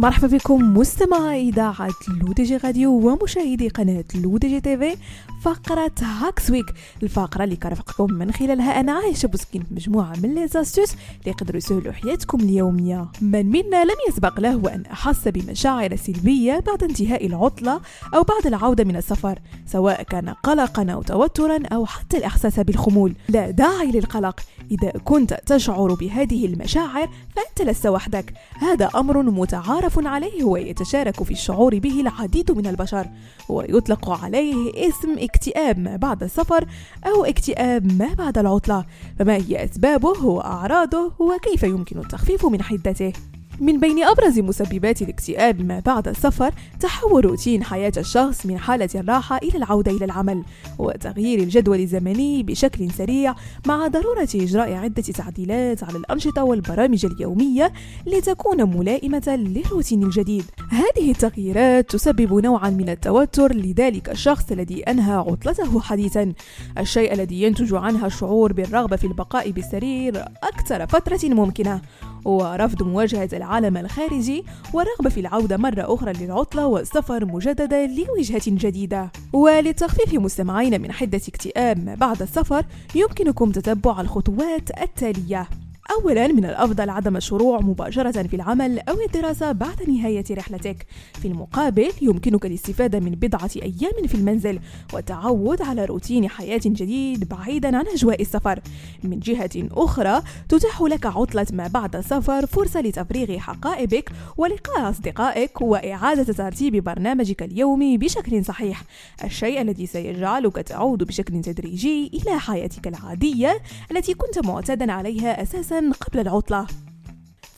مرحبا بكم مستمعي إذاعة لودجي راديو ومشاهدي قناة لودجي تيفي فقرة Hacks Week الفقرة اللي كرفقكم من خلالها أنا عايشة بوسكين مجموعة من les astuces اللي يقدروا يسهلوا حياتكم اليومية. من منا لم يسبق له أن أحس بمشاعر سلبية بعد انتهاء العطلة أو بعد العودة من السفر سواء كان قلقا أو توترا أو حتى الإحساس بالخمول. لا داعي للقلق. إذا كنت تشعر بهذه المشاعر فأنت لست وحدك. هذا أمر متعارف عليه ويتشارك في الشعور به العديد من البشر. ويطلق عليه اسم اكتئاب ما بعد السفر أو اكتئاب ما بعد العطلة. فما هي أسبابه وأعراضه وكيف يمكن التخفيف من حدته؟ من بين أبرز مسببات الاكتئاب ما بعد السفر تحول روتين حياة الشخص من حالة الراحة إلى العودة إلى العمل وتغيير الجدول الزمني بشكل سريع مع ضرورة إجراء عدة تعديلات على الأنشطة والبرامج اليومية لتكون ملائمة للروتين الجديد. هذه التغييرات تسبب نوعا من التوتر لذلك الشخص الذي أنهى عطلته حديثا. الشيء الذي ينتج عنها الشعور بالرغبة في البقاء بالسرير أكثر فترة ممكنة. ورفض مواجهة العالم الخارجي والرغبة في العودة مرة أخرى للعطلة والسفر مجددا لوجهة جديدة. وللتخفيف مستمعين من حدة اكتئاب ما بعد السفر يمكنكم تتبع الخطوات التالية. أولا من الأفضل عدم الشروع مباشرة في العمل أو الدراسة بعد نهاية رحلتك. في المقابل يمكنك الاستفادة من بضعة أيام في المنزل والتعود على روتين حياة جديد بعيدا عن أجواء السفر. من جهة أخرى تتاح لك عطلة ما بعد السفر فرصة لتفريغ حقائبك ولقاء أصدقائك وإعادة ترتيب برنامجك اليومي بشكل صحيح. الشيء الذي سيجعلك تعود بشكل تدريجي إلى حياتك العادية التي كنت معتادا عليها أساسا قبل العطلة.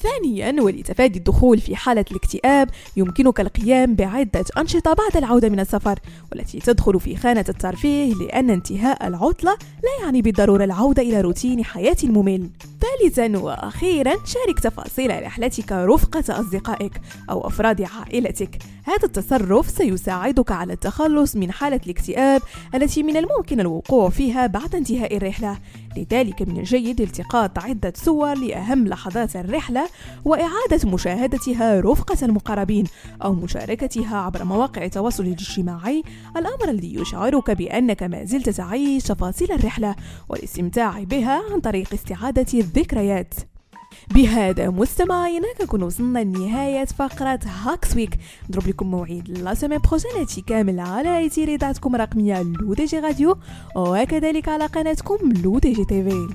ثانيا ولتفادي الدخول في حالة الاكتئاب يمكنك القيام بعدة أنشطة بعد العودة من السفر والتي تدخل في خانة الترفيه لأن انتهاء العطلة لا يعني بالضرورة العودة إلى روتين حياة ممل. ثالثا وأخيرا شارك تفاصيل رحلتك رفقة أصدقائك أو أفراد عائلتك. هذا التصرف سيساعدك على التخلص من حالة الاكتئاب التي من الممكن الوقوع فيها بعد انتهاء الرحلة. لذلك من الجيد التقاط عدة صور لأهم لحظات الرحلة وإعادة مشاهدتها رفقة المقربين أو مشاركتها عبر مواقع التواصل الاجتماعي. الأمر الذي يشعرك بأنك ما زلت تعيش تفاصيل الرحلة والاستمتاع بها عن طريق استعادة الذكريات. بهذا مستمعينا كنكون وصلنا لنهاية فقرة Hacks Week نضرب لكم موعد la semaine prochaine كامل على اثير اذاعتكم الرقمية لو دي جي راديو وكذلك على قناتكم لو دي جي تيفي